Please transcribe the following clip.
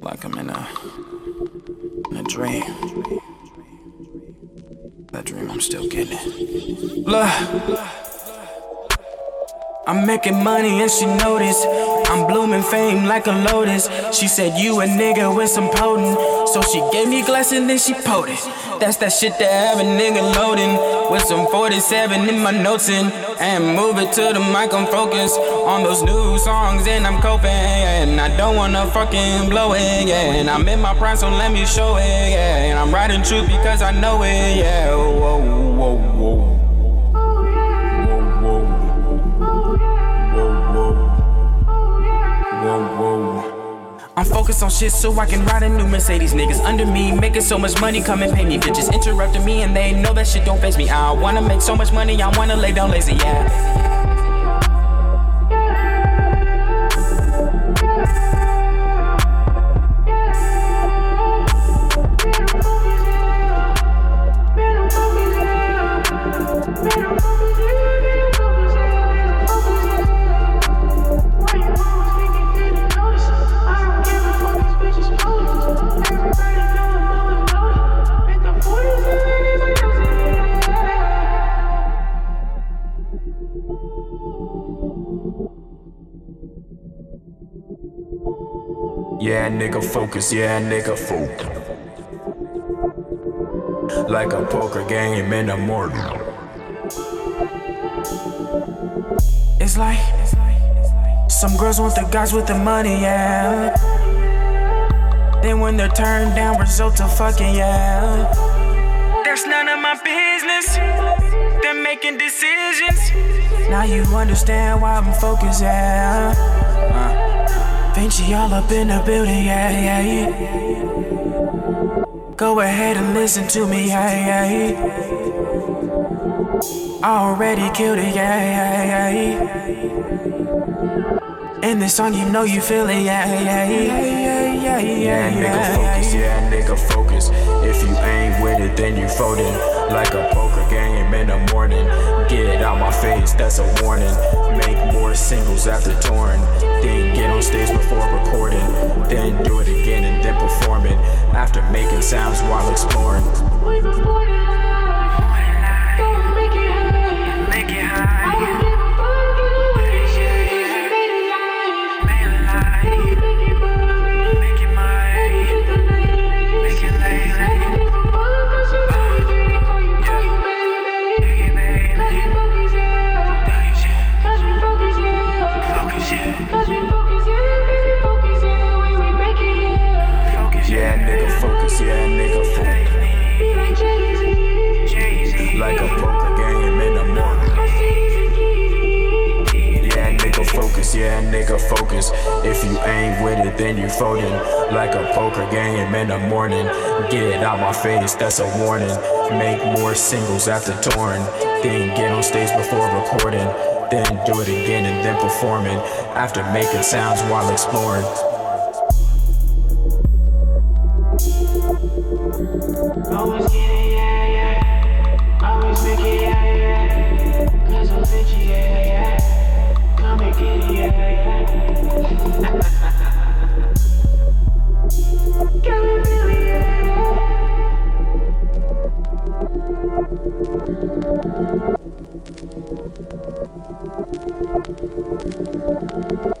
Like I'm in a, in a dream. That dream, I'm still getting it. Look. I'm making money and she noticed. I'm blooming fame like a lotus. She said, You a nigga with some potent. So she gave me glass and then she poured it. That's that shit that have a nigga loading. With some 47 in my notes in. And move it to the mic, I'm focused on those new songs and I'm coping. And I don't wanna fucking blow it, yeah. And I'm in my prime, so let me show it, yeah. And I'm writing truth because I know it, yeah. Whoa, whoa, whoa. I'm on shit so I can ride a new Mercedes. Niggas under me, making so much money, come and pay me. Bitches interrupting me and they know that shit don't face me. I wanna make so much money, I wanna lay down lazy, yeah. Yeah, nigga, focus. Yeah, nigga, focus. Like a poker game in the morning. It's like some girls want the guys with the money, yeah. Then when they're turned down, result to fucking yeah. There's none of my business. They're making decisions. Now you understand why I'm focused, yeah. Uh. Vinci all up in the building, yeah, yeah, yeah. Go ahead and listen to me, yeah, yeah. I already killed it, yeah, yeah, yeah. In this song, you know you feel it, yeah, yeah, yeah, yeah, yeah, yeah, yeah. Nigga, focus, yeah, nigga, focus. If you ain't with it, then you folding like a poker game in the morning. Get out my face, that's a warning. Make more singles after touring. Then get on stage before recording. Then do it again and then perform it. After making sounds while exploring. Nigga, focus. If you ain't with it, then you folding. Like a poker game in the morning. Get it out my face, that's a warning. Make more singles after touring. Then get on stage before recording. Then do it again and then performing. After making sounds while exploring. Always Thank you.